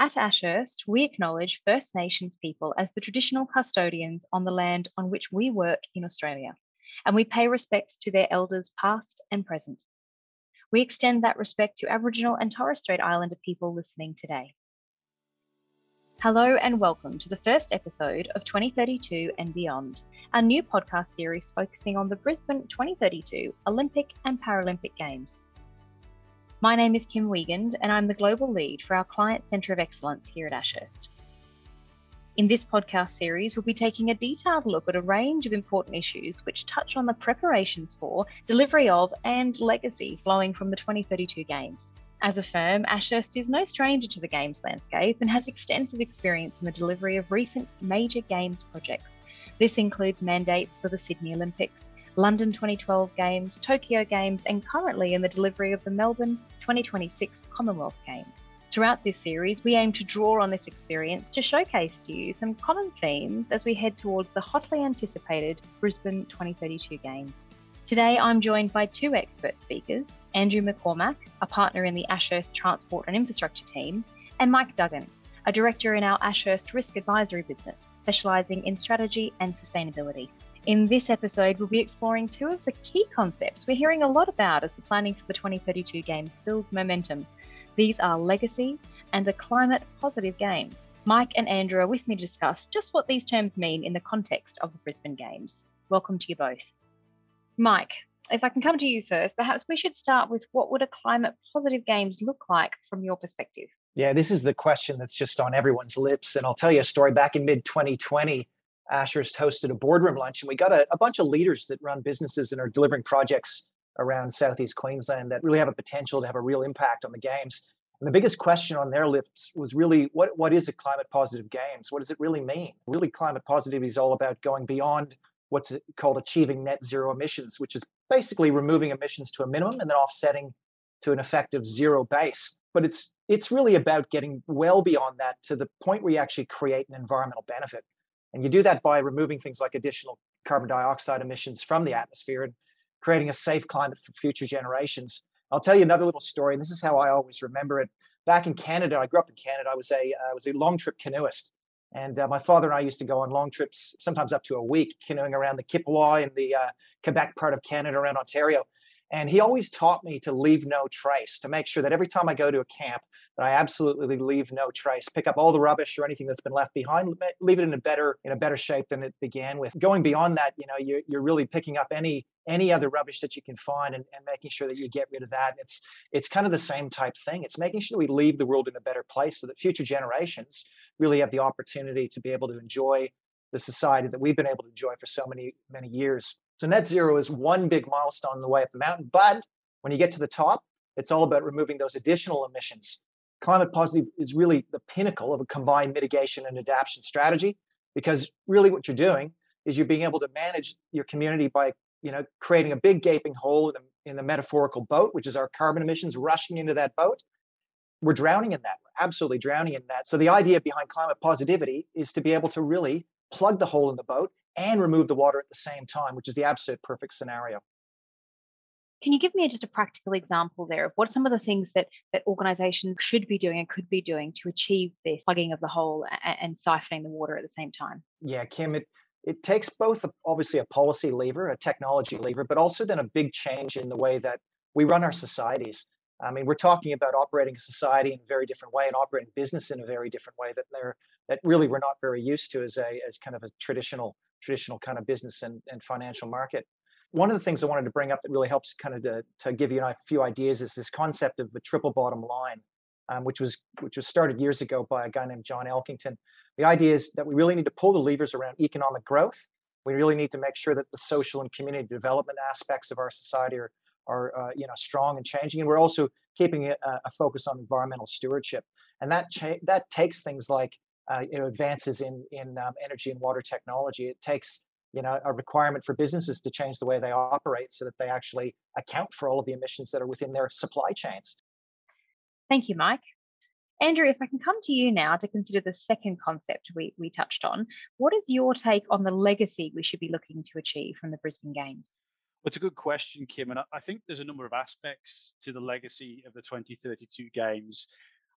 At Ashurst, we acknowledge First Nations people as the traditional custodians on the land on which we work in Australia, and we pay respects to their elders past and present. We extend that respect to Aboriginal and Torres Strait Islander people listening today. Hello and welcome to the first episode of 2032 and Beyond, our new podcast series focusing on the Brisbane 2032 Olympic and Paralympic Games. My name is Kim Wiegand, and I'm the global lead for our Client Centre of Excellence here at Ashurst. In this podcast series, we'll be taking a detailed look at a range of important issues which touch on the preparations for, delivery of, and legacy flowing from the 2032 Games. As a firm, Ashurst is no stranger to the Games landscape and has extensive experience in the delivery of recent major Games projects. This includes mandates for the Sydney Olympics, London 2012 Games, Tokyo Games, and currently in the delivery of the Melbourne 2026 Commonwealth Games. Throughout this series, we aim to draw on this experience to showcase to you some common themes as we head towards the hotly anticipated Brisbane 2032 Games. Today, I'm joined by two expert speakers Andrew McCormack, a partner in the Ashurst Transport and Infrastructure team, and Mike Duggan, a director in our Ashurst Risk Advisory business, specialising in strategy and sustainability. In this episode, we'll be exploring two of the key concepts we're hearing a lot about as the planning for the 2032 Games builds momentum. These are legacy and a climate positive games. Mike and Andrew are with me to discuss just what these terms mean in the context of the Brisbane Games. Welcome to you both. Mike, if I can come to you first, perhaps we should start with what would a climate positive games look like from your perspective? Yeah, this is the question that's just on everyone's lips. And I'll tell you a story back in mid 2020. Ashurst hosted a boardroom lunch, and we got a, a, bunch of leaders that run businesses and are delivering projects around Southeast Queensland that really have a potential to have a real impact on the games. And the biggest question on their lips was really what, what is a climate positive games? What does it really mean? Really, climate positive is all about going beyond what's called achieving net zero emissions, which is basically removing emissions to a minimum and then offsetting to an effective zero base. But it's it's really about getting well beyond that to the point where you actually create an environmental benefit. And you do that by removing things like additional carbon dioxide emissions from the atmosphere and creating a safe climate for future generations. I'll tell you another little story, and this is how I always remember it. Back in Canada, I grew up in Canada. I was a uh, was a long trip canoeist, and uh, my father and I used to go on long trips, sometimes up to a week, canoeing around the Kipawa in the uh, Quebec part of Canada, around Ontario. And he always taught me to leave no trace, to make sure that every time I go to a camp, that I absolutely leave no trace. Pick up all the rubbish or anything that's been left behind, leave it in a better in a better shape than it began with. Going beyond that, you know, you're, you're really picking up any any other rubbish that you can find and, and making sure that you get rid of that. And It's it's kind of the same type thing. It's making sure we leave the world in a better place so that future generations really have the opportunity to be able to enjoy the society that we've been able to enjoy for so many many years. So net zero is one big milestone on the way up the mountain. But when you get to the top, it's all about removing those additional emissions. Climate positive is really the pinnacle of a combined mitigation and adaptation strategy because really what you're doing is you're being able to manage your community by you know creating a big gaping hole in the, in the metaphorical boat which is our carbon emissions rushing into that boat we're drowning in that we're absolutely drowning in that so the idea behind climate positivity is to be able to really plug the hole in the boat and remove the water at the same time, which is the absolute perfect scenario. Can you give me just a practical example there of what some of the things that that organizations should be doing and could be doing to achieve this plugging of the hole and, and siphoning the water at the same time? Yeah, Kim, it it takes both a, obviously a policy lever, a technology lever, but also then a big change in the way that we run our societies. I mean, we're talking about operating a society in a very different way and operating business in a very different way that they're that really we're not very used to as a as kind of a traditional traditional kind of business and, and financial market. One of the things I wanted to bring up that really helps kind of to, to give you a few ideas is this concept of the triple bottom line, um, which was which was started years ago by a guy named John Elkington. The idea is that we really need to pull the levers around economic growth. We really need to make sure that the social and community development aspects of our society are, are uh, you know strong and changing, and we're also keeping a, a focus on environmental stewardship. And that cha- that takes things like uh, you know, advances in in um, energy and water technology. It takes you know a requirement for businesses to change the way they operate so that they actually account for all of the emissions that are within their supply chains. Thank you, Mike. Andrew, if I can come to you now to consider the second concept we, we touched on, what is your take on the legacy we should be looking to achieve from the Brisbane Games? Well, it's a good question, Kim, and I think there's a number of aspects to the legacy of the 2032 Games.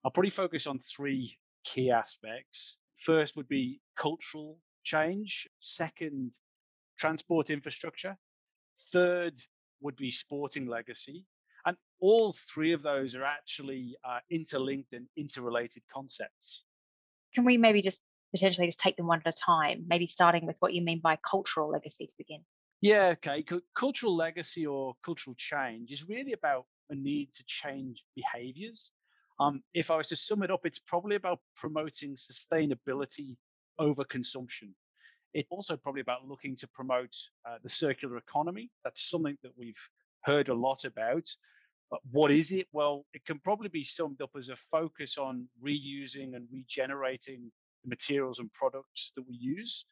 I'll probably focus on three key aspects. First would be cultural change. Second, transport infrastructure. Third would be sporting legacy. And all three of those are actually uh, interlinked and interrelated concepts. Can we maybe just potentially just take them one at a time, maybe starting with what you mean by cultural legacy to begin? Yeah, okay. C- cultural legacy or cultural change is really about a need to change behaviors. Um, if I was to sum it up, it's probably about promoting sustainability over consumption. It's also probably about looking to promote uh, the circular economy. That's something that we've heard a lot about. But what is it? Well, it can probably be summed up as a focus on reusing and regenerating the materials and products that we use,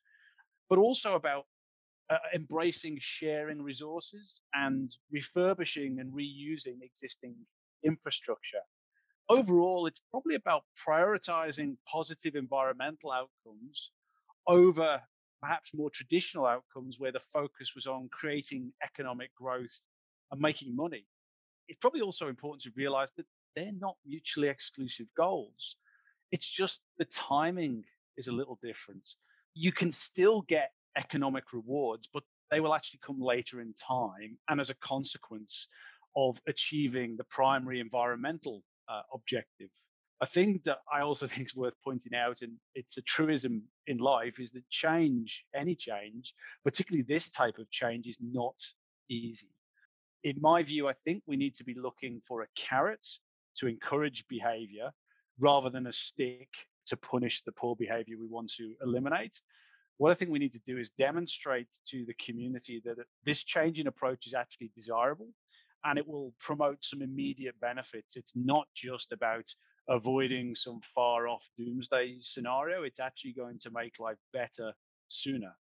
but also about uh, embracing sharing resources and refurbishing and reusing existing infrastructure. Overall, it's probably about prioritizing positive environmental outcomes over perhaps more traditional outcomes where the focus was on creating economic growth and making money. It's probably also important to realize that they're not mutually exclusive goals. It's just the timing is a little different. You can still get economic rewards, but they will actually come later in time and as a consequence of achieving the primary environmental uh, objective. A thing that I also think is worth pointing out, and it's a truism in life, is that change, any change, particularly this type of change, is not easy. In my view, I think we need to be looking for a carrot to encourage behavior rather than a stick to punish the poor behavior we want to eliminate. What I think we need to do is demonstrate to the community that this change in approach is actually desirable and it will promote some immediate benefits. It's not just about avoiding some far off doomsday scenario, it's actually going to make life better sooner.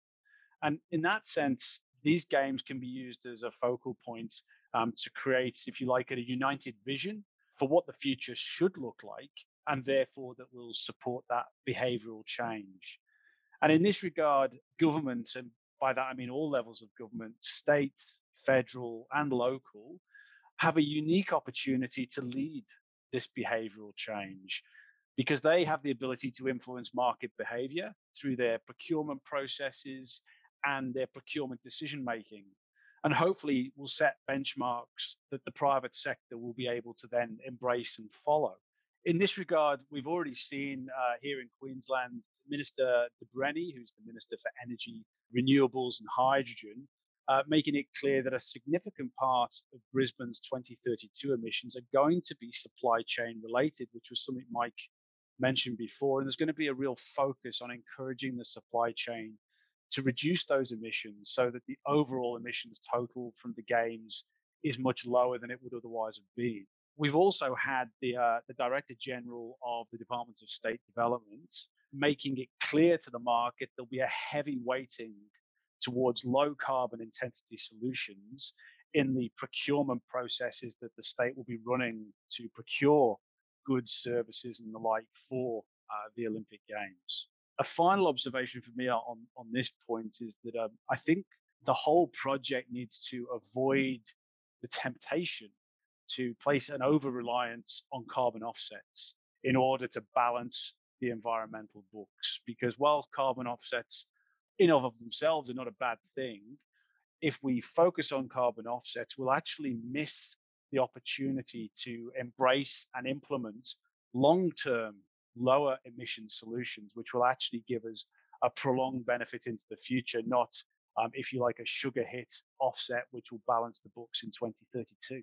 And in that sense, these games can be used as a focal point um, to create, if you like, a united vision for what the future should look like and therefore that will support that behavioral change. And in this regard, government, and by that I mean all levels of government, state, federal, and local, have a unique opportunity to lead this behavioral change because they have the ability to influence market behavior through their procurement processes and their procurement decision making. And hopefully, will set benchmarks that the private sector will be able to then embrace and follow in this regard, we've already seen uh, here in Queensland, Minister De Brenni, who's the Minister for Energy, Renewables and Hydrogen, uh, making it clear that a significant part of Brisbane's 2032 emissions are going to be supply chain related, which was something Mike mentioned before. And there's going to be a real focus on encouraging the supply chain to reduce those emissions so that the overall emissions total from the games is much lower than it would otherwise have been. We've also had the, uh, the Director General of the Department of State Development making it clear to the market there'll be a heavy weighting towards low carbon intensity solutions in the procurement processes that the state will be running to procure goods, services, and the like for uh, the Olympic Games. A final observation for me on, on this point is that um, I think the whole project needs to avoid the temptation to place an over reliance on carbon offsets in order to balance the environmental books. Because while carbon offsets, in of themselves, are not a bad thing, if we focus on carbon offsets, we'll actually miss the opportunity to embrace and implement long term lower emission solutions, which will actually give us a prolonged benefit into the future, not, um, if you like, a sugar hit offset, which will balance the books in 2032.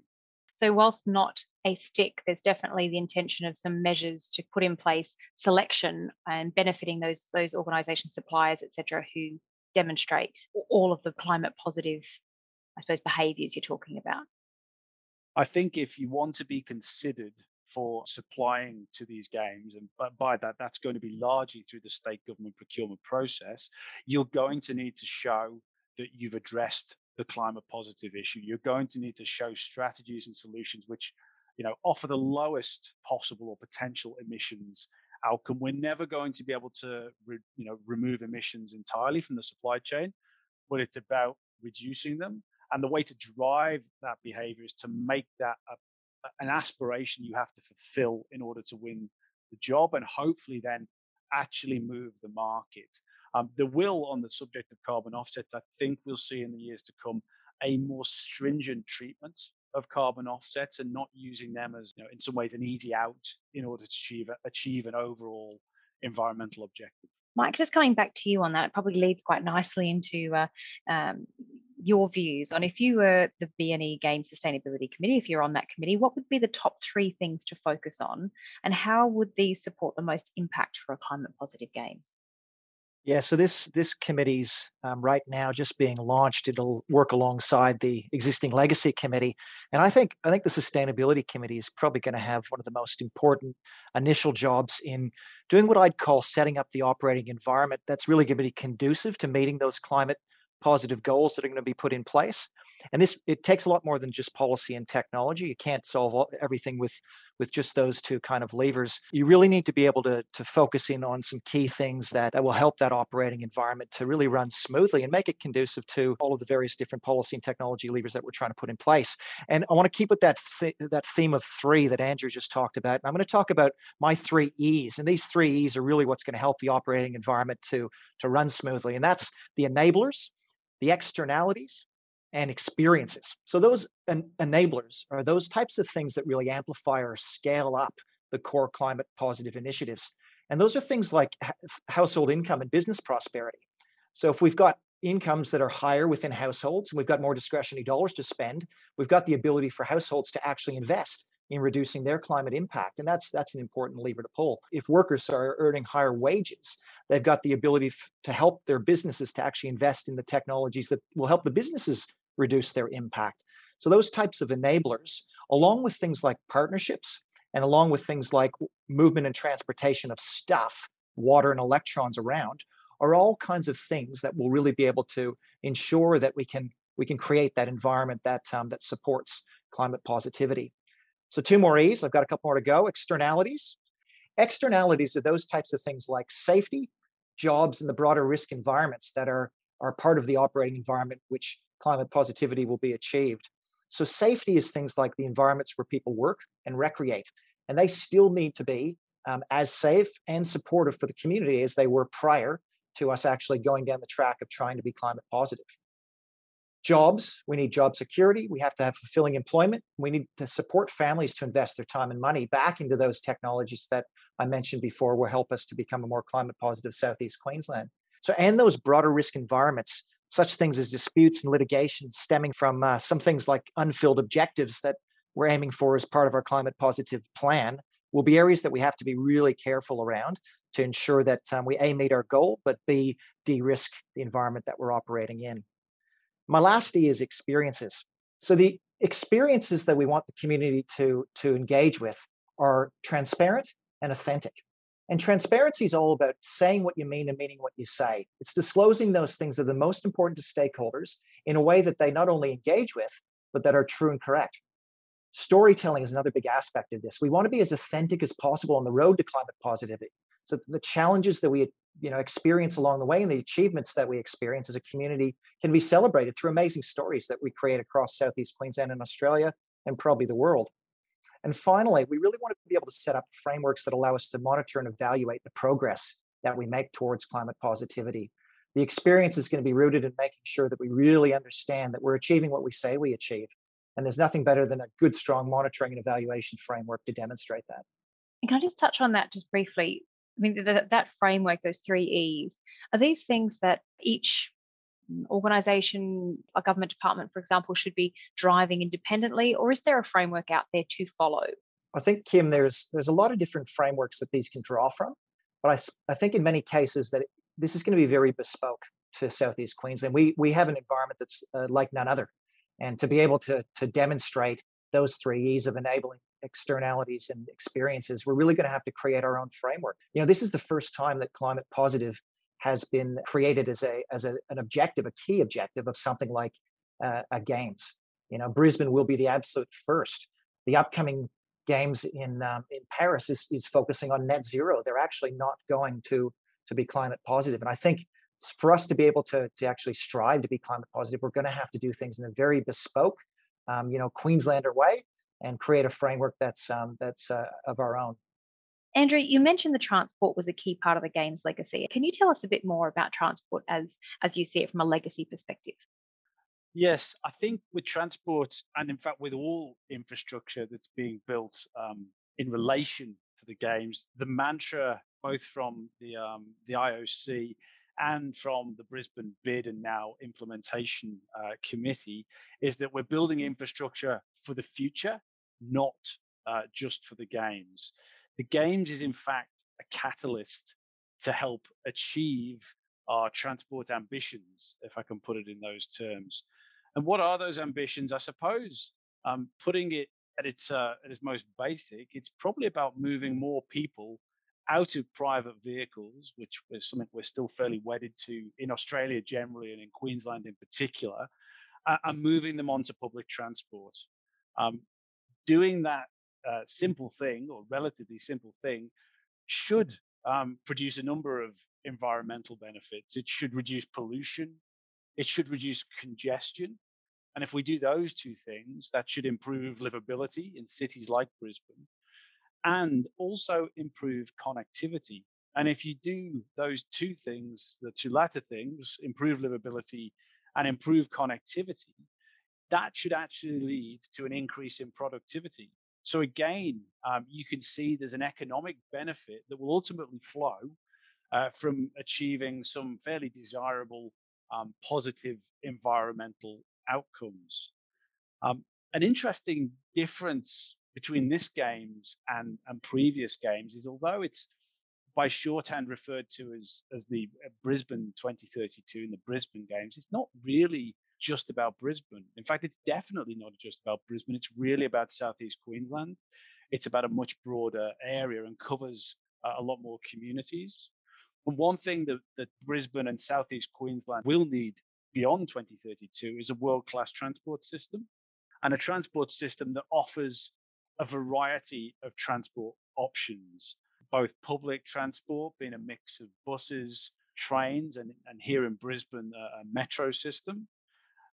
So, whilst not a stick, there's definitely the intention of some measures to put in place selection and benefiting those those organisations, suppliers, etc., who demonstrate all of the climate positive, I suppose, behaviours you're talking about. I think if you want to be considered for supplying to these games, and by that, that's going to be largely through the state government procurement process, you're going to need to show that you've addressed the climate positive issue. You're going to need to show strategies and solutions which, you know, offer the lowest possible or potential emissions outcome. We're never going to be able to, re, you know, remove emissions entirely from the supply chain, but it's about reducing them. And the way to drive that behavior is to make that a, an aspiration you have to fulfill in order to win the job and hopefully then actually move the market. Um, the will on the subject of carbon offsets, I think we'll see in the years to come a more stringent treatment of carbon offsets and not using them as, you know, in some ways, an easy out in order to achieve achieve an overall environmental objective. Mike, just coming back to you on that, probably leads quite nicely into uh, um, your views on if you were the BNE Game Sustainability Committee, if you're on that committee, what would be the top three things to focus on, and how would these support the most impact for a climate positive games? Yeah, so this this committee's um, right now just being launched. It'll work alongside the existing legacy committee, and I think I think the sustainability committee is probably going to have one of the most important initial jobs in doing what I'd call setting up the operating environment that's really going to be conducive to meeting those climate positive goals that are going to be put in place and this it takes a lot more than just policy and technology. You can't solve all, everything with with just those two kind of levers. You really need to be able to to focus in on some key things that, that will help that operating environment to really run smoothly and make it conducive to all of the various different policy and technology levers that we're trying to put in place. And i want to keep with that th- that theme of three that andrew just talked about and i'm going to talk about my three e's and these three e's are really what's going to help the operating environment to to run smoothly and that's the enablers the externalities, and experiences. So those en- enablers are those types of things that really amplify or scale up the core climate positive initiatives. And those are things like household income and business prosperity. So if we've got incomes that are higher within households and we've got more discretionary dollars to spend, we've got the ability for households to actually invest in reducing their climate impact. And that's that's an important lever to pull. If workers are earning higher wages, they've got the ability f- to help their businesses to actually invest in the technologies that will help the businesses reduce their impact. So those types of enablers, along with things like partnerships and along with things like movement and transportation of stuff, water and electrons around, are all kinds of things that will really be able to ensure that we can we can create that environment that um, that supports climate positivity. So two more E's. I've got a couple more to go. Externalities. Externalities are those types of things like safety, jobs, and the broader risk environments that are, are part of the operating environment which climate positivity will be achieved. So safety is things like the environments where people work and recreate, and they still need to be um, as safe and supportive for the community as they were prior to us actually going down the track of trying to be climate positive jobs. We need job security. We have to have fulfilling employment. We need to support families to invest their time and money back into those technologies that i mentioned before will help us to become a more climate positive southeast queensland. So and those broader risk environments such things as disputes and litigation stemming from uh, some things like unfilled objectives that we're aiming for as part of our climate positive plan will be areas that we have to be really careful around to ensure that um, we a meet our goal but b de-risk the environment that we're operating in my last E is experiences. So the experiences that we want the community to, to engage with are transparent and authentic. And transparency is all about saying what you mean and meaning what you say. It's disclosing those things that are the most important to stakeholders in a way that they not only engage with, but that are true and correct. Storytelling is another big aspect of this. We want to be as authentic as possible on the road to climate positivity. So the challenges that we you know experience along the way and the achievements that we experience as a community can be celebrated through amazing stories that we create across southeast queensland and australia and probably the world. And finally we really want to be able to set up frameworks that allow us to monitor and evaluate the progress that we make towards climate positivity. The experience is going to be rooted in making sure that we really understand that we're achieving what we say we achieve and there's nothing better than a good strong monitoring and evaluation framework to demonstrate that. And can I just touch on that just briefly? I mean, the, that framework, those three E's, are these things that each organization, a government department, for example, should be driving independently, or is there a framework out there to follow? I think, Kim, there's there's a lot of different frameworks that these can draw from, but I, I think in many cases that this is going to be very bespoke to Southeast Queensland. We we have an environment that's uh, like none other, and to be able to to demonstrate those three E's of enabling externalities and experiences, we're really going to have to create our own framework. You know, this is the first time that climate positive has been created as a as a, an objective, a key objective of something like uh, a games. You know, Brisbane will be the absolute first. The upcoming games in um, in Paris is is focusing on net zero. They're actually not going to to be climate positive, and I think for us to be able to to actually strive to be climate positive, we're going to have to do things in a very bespoke, um, you know, Queenslander way and create a framework that's um, that's uh, of our own. Andrew, you mentioned the transport was a key part of the game's legacy. Can you tell us a bit more about transport as as you see it from a legacy perspective? Yes, I think with transport, and in fact with all infrastructure that's being built um, in relation to the games, the mantra both from the um, the IOC and from the Brisbane bid and now implementation uh, committee is that we're building infrastructure for the future, not uh, just for the games. The games is in fact a catalyst to help achieve our transport ambitions, if I can put it in those terms. And what are those ambitions? I suppose um, putting it at its uh, at its most basic, it's probably about moving more people out of private vehicles, which is something we're still fairly wedded to in Australia generally and in Queensland in particular, uh, and moving them onto public transport. Um, doing that uh, simple thing or relatively simple thing should um, produce a number of environmental benefits. It should reduce pollution. It should reduce congestion. And if we do those two things, that should improve livability in cities like Brisbane and also improve connectivity. And if you do those two things, the two latter things, improve livability and improve connectivity, that should actually lead to an increase in productivity. So again, um, you can see there's an economic benefit that will ultimately flow uh, from achieving some fairly desirable um, positive environmental outcomes. Um, an interesting difference between this games and, and previous games is although it's by shorthand referred to as, as the uh, Brisbane 2032 and the Brisbane games, it's not really just about Brisbane. In fact, it's definitely not just about Brisbane. It's really about Southeast Queensland. It's about a much broader area and covers uh, a lot more communities. And one thing that, that Brisbane and Southeast Queensland will need beyond 2032 is a world class transport system and a transport system that offers a variety of transport options, both public transport being a mix of buses, trains, and, and here in Brisbane, a, a metro system,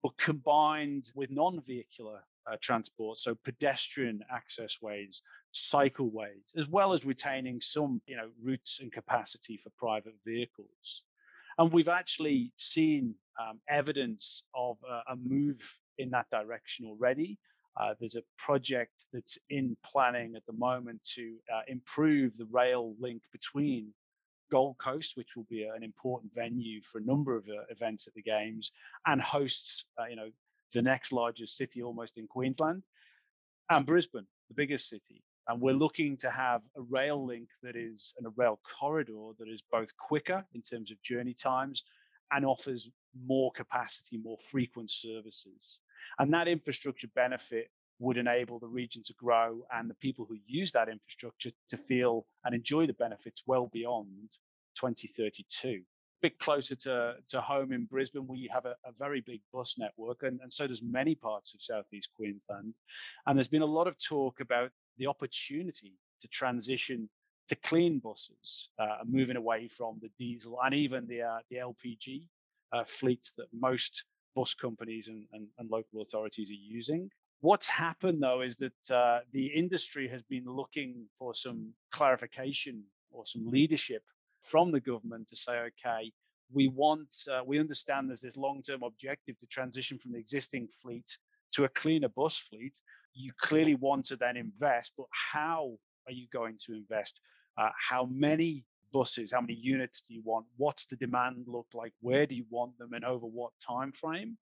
but combined with non vehicular uh, transport, so pedestrian access ways, cycleways, as well as retaining some you know, routes and capacity for private vehicles. And we've actually seen um, evidence of a move in that direction already. Uh, there's a project that's in planning at the moment to uh, improve the rail link between Gold Coast, which will be an important venue for a number of uh, events at the games, and hosts, uh, you know, the next largest city almost in Queensland, and Brisbane, the biggest city. And we're looking to have a rail link that is, and a rail corridor that is both quicker in terms of journey times and offers more capacity, more frequent services. And that infrastructure benefit would enable the region to grow and the people who use that infrastructure to feel and enjoy the benefits well beyond 2032. A bit closer to, to home in Brisbane, we have a, a very big bus network, and, and so does many parts of southeast Queensland. And there's been a lot of talk about the opportunity to transition to clean buses, uh, moving away from the diesel and even the uh, the LPG uh, fleets that most bus companies and, and, and, local authorities are using. What's happened though is that uh, the industry has been looking for some clarification or some leadership from the government to say, okay, we want, uh, we understand there's this long-term objective to transition from the existing fleet to a cleaner bus fleet. You clearly want to then invest, but how are you going to invest? Uh, how many buses? How many units do you want? What's the demand look like? Where do you want them, and over what time frame?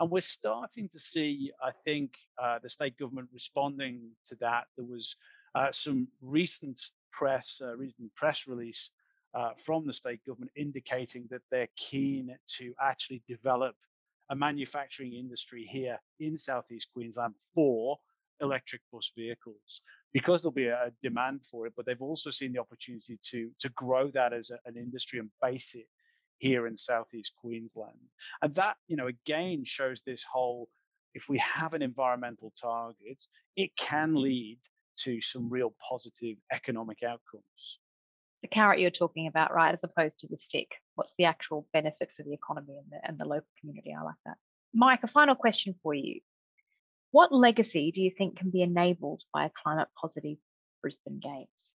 And we're starting to see, I think, uh, the state government responding to that. There was uh, some recent press, uh, recent press release uh, from the state government indicating that they're keen to actually develop a manufacturing industry here in southeast Queensland for electric bus vehicles because there'll be a demand for it, but they've also seen the opportunity to to grow that as a, an industry and base it here in southeast Queensland. And that, you know, again shows this whole if we have an environmental target, it can mm-hmm. lead to some real positive economic outcomes. The carrot you're talking about, right, as opposed to the stick. What's the actual benefit for the economy and the, and the local community? I like that. Mike, a final question for you. What legacy do you think can be enabled by a climate positive Brisbane Games?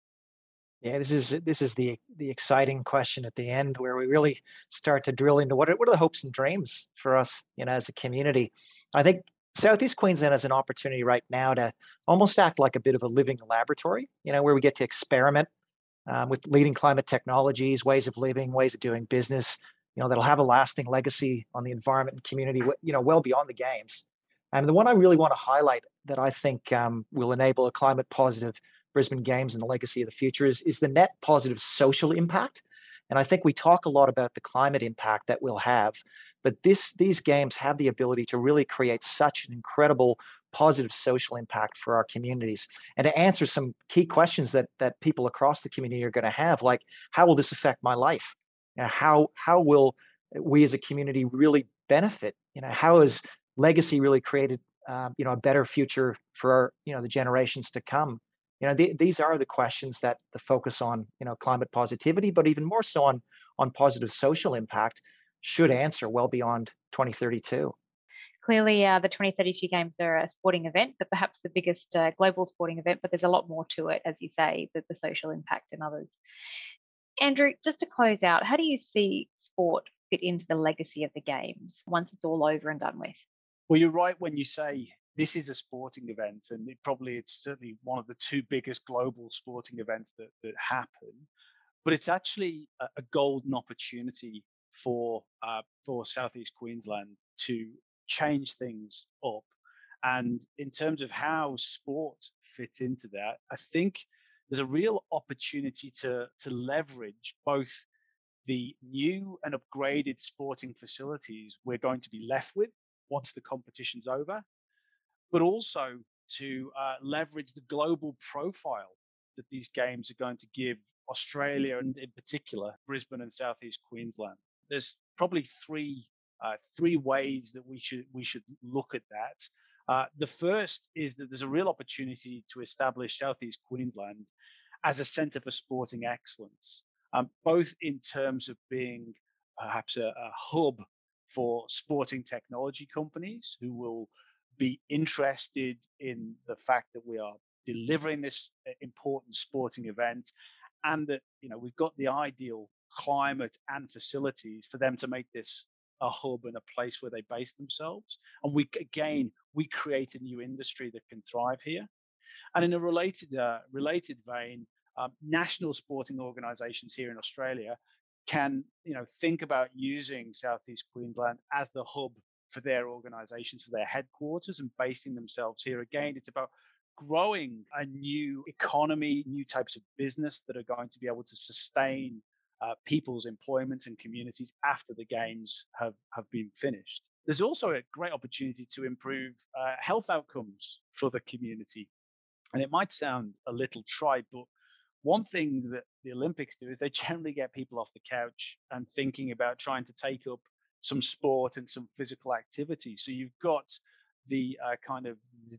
Yeah, this is this is the the exciting question at the end where we really start to drill into what are, what are the hopes and dreams for us, you know, as a community. I think Southeast Queensland has an opportunity right now to almost act like a bit of a living laboratory, you know, where we get to experiment um, with leading climate technologies, ways of living, ways of doing business, you know, that'll have a lasting legacy on the environment and community, you know, well beyond the games. And the one I really want to highlight that I think um, will enable a climate positive Brisbane Games and the legacy of the future is, is the net positive social impact. And I think we talk a lot about the climate impact that we'll have, but this these games have the ability to really create such an incredible positive social impact for our communities and to answer some key questions that that people across the community are going to have, like how will this affect my life? You know, how how will we as a community really benefit? You know, how is legacy really created um, you know a better future for our, you know the generations to come. You know th- these are the questions that the focus on you know climate positivity but even more so on on positive social impact should answer well beyond 2032 clearly uh, the 2032 games are a sporting event but perhaps the biggest uh, global sporting event but there's a lot more to it as you say the, the social impact and others. Andrew just to close out how do you see sport fit into the legacy of the games once it's all over and done with well you're right when you say this is a sporting event, and it probably it's certainly one of the two biggest global sporting events that that happen. But it's actually a, a golden opportunity for uh, for Southeast Queensland to change things up. And in terms of how sport fits into that, I think there's a real opportunity to to leverage both the new and upgraded sporting facilities we're going to be left with once the competition's over but also to uh, leverage the global profile that these games are going to give Australia and in particular Brisbane and Southeast Queensland. There's probably three uh, three ways that we should we should look at that. Uh, the first is that there's a real opportunity to establish Southeast Queensland as a centre for sporting excellence, um, both in terms of being perhaps a, a hub for sporting technology companies who will be interested in the fact that we are delivering this uh, important sporting event and that you know we've got the ideal climate and facilities for them to make this a hub and a place where they base themselves. And we again we create a new industry that can thrive here. And in a related uh, related vein um, national sporting organizations here in australia can you know think about using southeast queensland as the hub for their organizations, for their headquarters, and basing themselves here. Again, it's about growing a new economy, new types of business that are going to be able to sustain uh, people's employment and communities after the games have, have been finished. There's also a great opportunity to improve uh, health outcomes for the community. And it might sound a little trite, but one thing that the Olympics do is they generally get people off the couch and thinking about trying to take up some sport and some physical activity. So you've got the uh, kind of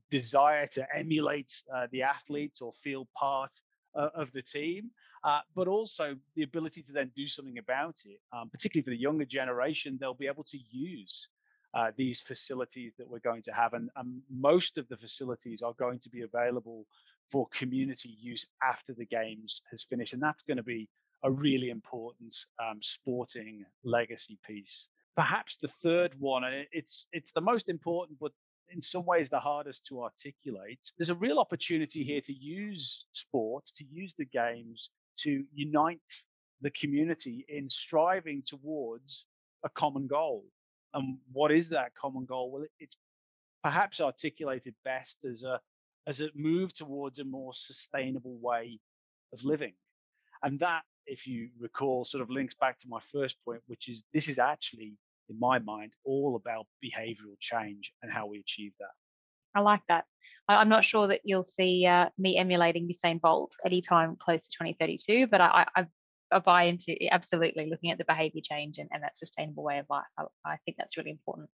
desire to emulate uh, the athletes or feel part uh, of the team, uh, but also the ability to then do something about it. Um, particularly for the younger generation, they'll be able to use uh, these facilities that we're going to have, and, and most of the facilities are going to be available for community use after the games has finished, and that's going to be a really important um, sporting legacy piece perhaps the third one, and it's it's the most important, but in some ways the hardest to articulate. There's a real opportunity here to use sport, to use the games to unite the community in striving towards a common goal. And what is that common goal? Well, it's perhaps articulated best as a as it move towards a more sustainable way of living. And that, if you recall, sort of links back to my first point, which is this is actually in my mind, all about behavioral change and how we achieve that. I like that. I'm not sure that you'll see uh, me emulating Usain Bolt anytime close to 2032, but I, I, I buy into absolutely looking at the behavior change and, and that sustainable way of life. I, I think that's really important.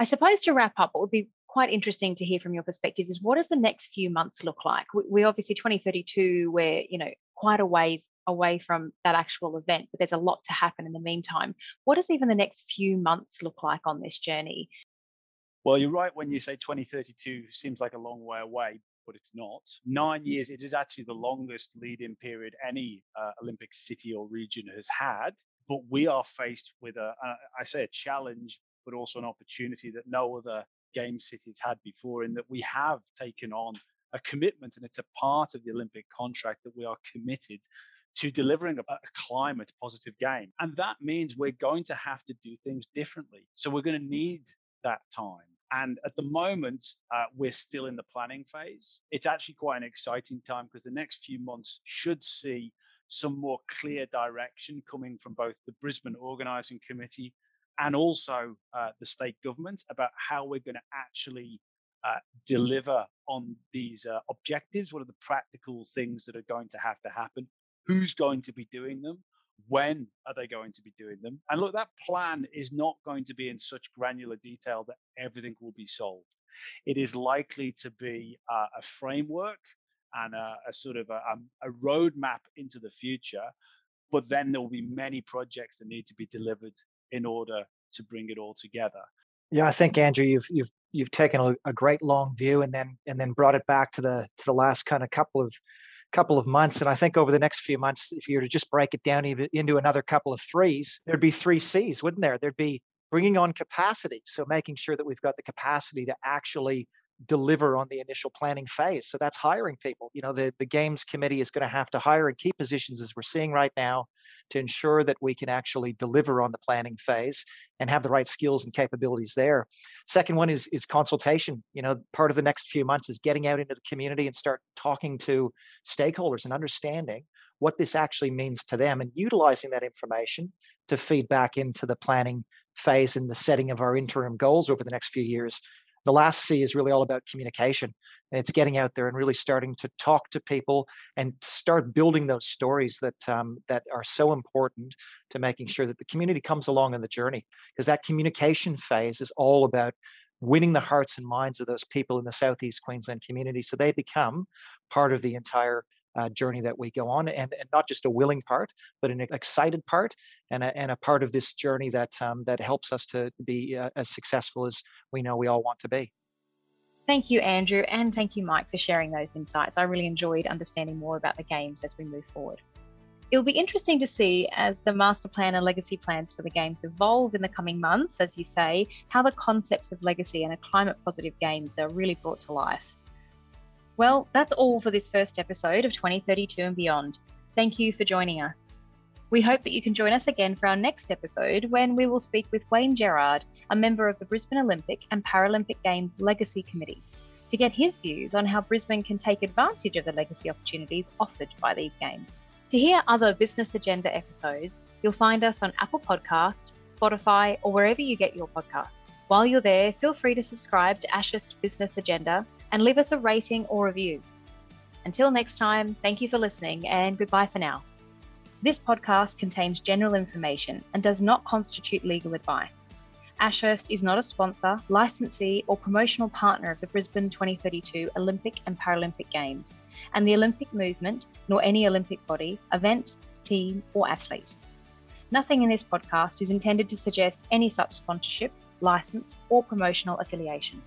I suppose to wrap up, what would be quite interesting to hear from your perspective is what does the next few months look like? We, we obviously 2032, we're you know quite a ways away from that actual event, but there's a lot to happen in the meantime. What does even the next few months look like on this journey? Well, you're right when you say 2032 seems like a long way away, but it's not. Nine years, it is actually the longest lead in period any uh, Olympic city or region has had. But we are faced with a, a, I say a challenge, but also an opportunity that no other game city has had before, in that we have taken on a commitment and it's a part of the Olympic contract that we are committed to delivering a, a, climate positive game. And that means we're going to have to do things differently. So we're going to need that time. And at the moment, uh, we're still in the planning phase. It's actually quite an exciting time because the next few months should see some more clear direction coming from both the Brisbane Organising Committee and also uh, the state government about how we're going to actually uh, deliver on these uh, objectives. What are the practical things that are going to have to happen? Who's going to be doing them? when are they going to be doing them? And look, that plan is not going to be in such granular detail that everything will be solved. It is likely to be uh, a framework and a, a sort of a, um, a roadmap into the future, but then there will be many projects that need to be delivered in order to bring it all together. Yeah, I think Andrew, you've you've you've taken a, a great long view and then and then brought it back to the to the last kind of couple of couple of months. And I think over the next few months, if you were to just break it down even into another couple of threes, there'd be three C's, wouldn't there? There'd be bringing on capacity. So making sure that we've got the capacity to actually deliver on the initial planning phase. So that's hiring people. You know, the, the games committee is going to have to hire in key positions as we're seeing right now to ensure that we can actually deliver on the planning phase and have the right skills and capabilities there. Second one is is consultation. You know, part of the next few months is getting out into the community and start talking to stakeholders and understanding what this actually means to them and utilizing that information to feed back into the planning phase and the setting of our interim goals over the next few years the last C is really all about communication. And it's getting out there and really starting to talk to people and start building those stories that um, that are so important to making sure that the community comes along in the journey. Because that communication phase is all about winning the hearts and minds of those people in the southeast Queensland community, so they become part of the entire uh, journey that we go on, and, and not just a willing part, but an excited part, and a, and a part of this journey that um, that helps us to be uh, as successful as we know we all want to be. Thank you, Andrew, and thank you, Mike, for sharing those insights. I really enjoyed understanding more about the games as we move forward. It'll be interesting to see as the master plan and legacy plans for the games evolve in the coming months, as you say, how the concepts of legacy and a climate positive games are really brought to life. Well, that's all for this first episode of 2032 and beyond. Thank you for joining us. We hope that you can join us again for our next episode when we will speak with Wayne Gerard, a member of the Brisbane Olympic and Paralympic Games Legacy Committee, to get his views on how Brisbane can take advantage of the legacy opportunities offered by these games. To hear other Business Agenda episodes, you'll find us on Apple Podcast, Spotify, or wherever you get your podcasts. While you're there, feel free to subscribe to Ashurst Business Agenda and leave us a rating or review. Until next time, thank you for listening and goodbye for now. This podcast contains general information and does not constitute legal advice. Ashurst is not a sponsor, licensee, or promotional partner of the Brisbane 2032 Olympic and Paralympic Games, and the Olympic movement, nor any Olympic body, event, team, or athlete. Nothing in this podcast is intended to suggest any such sponsorship, license, or promotional affiliation.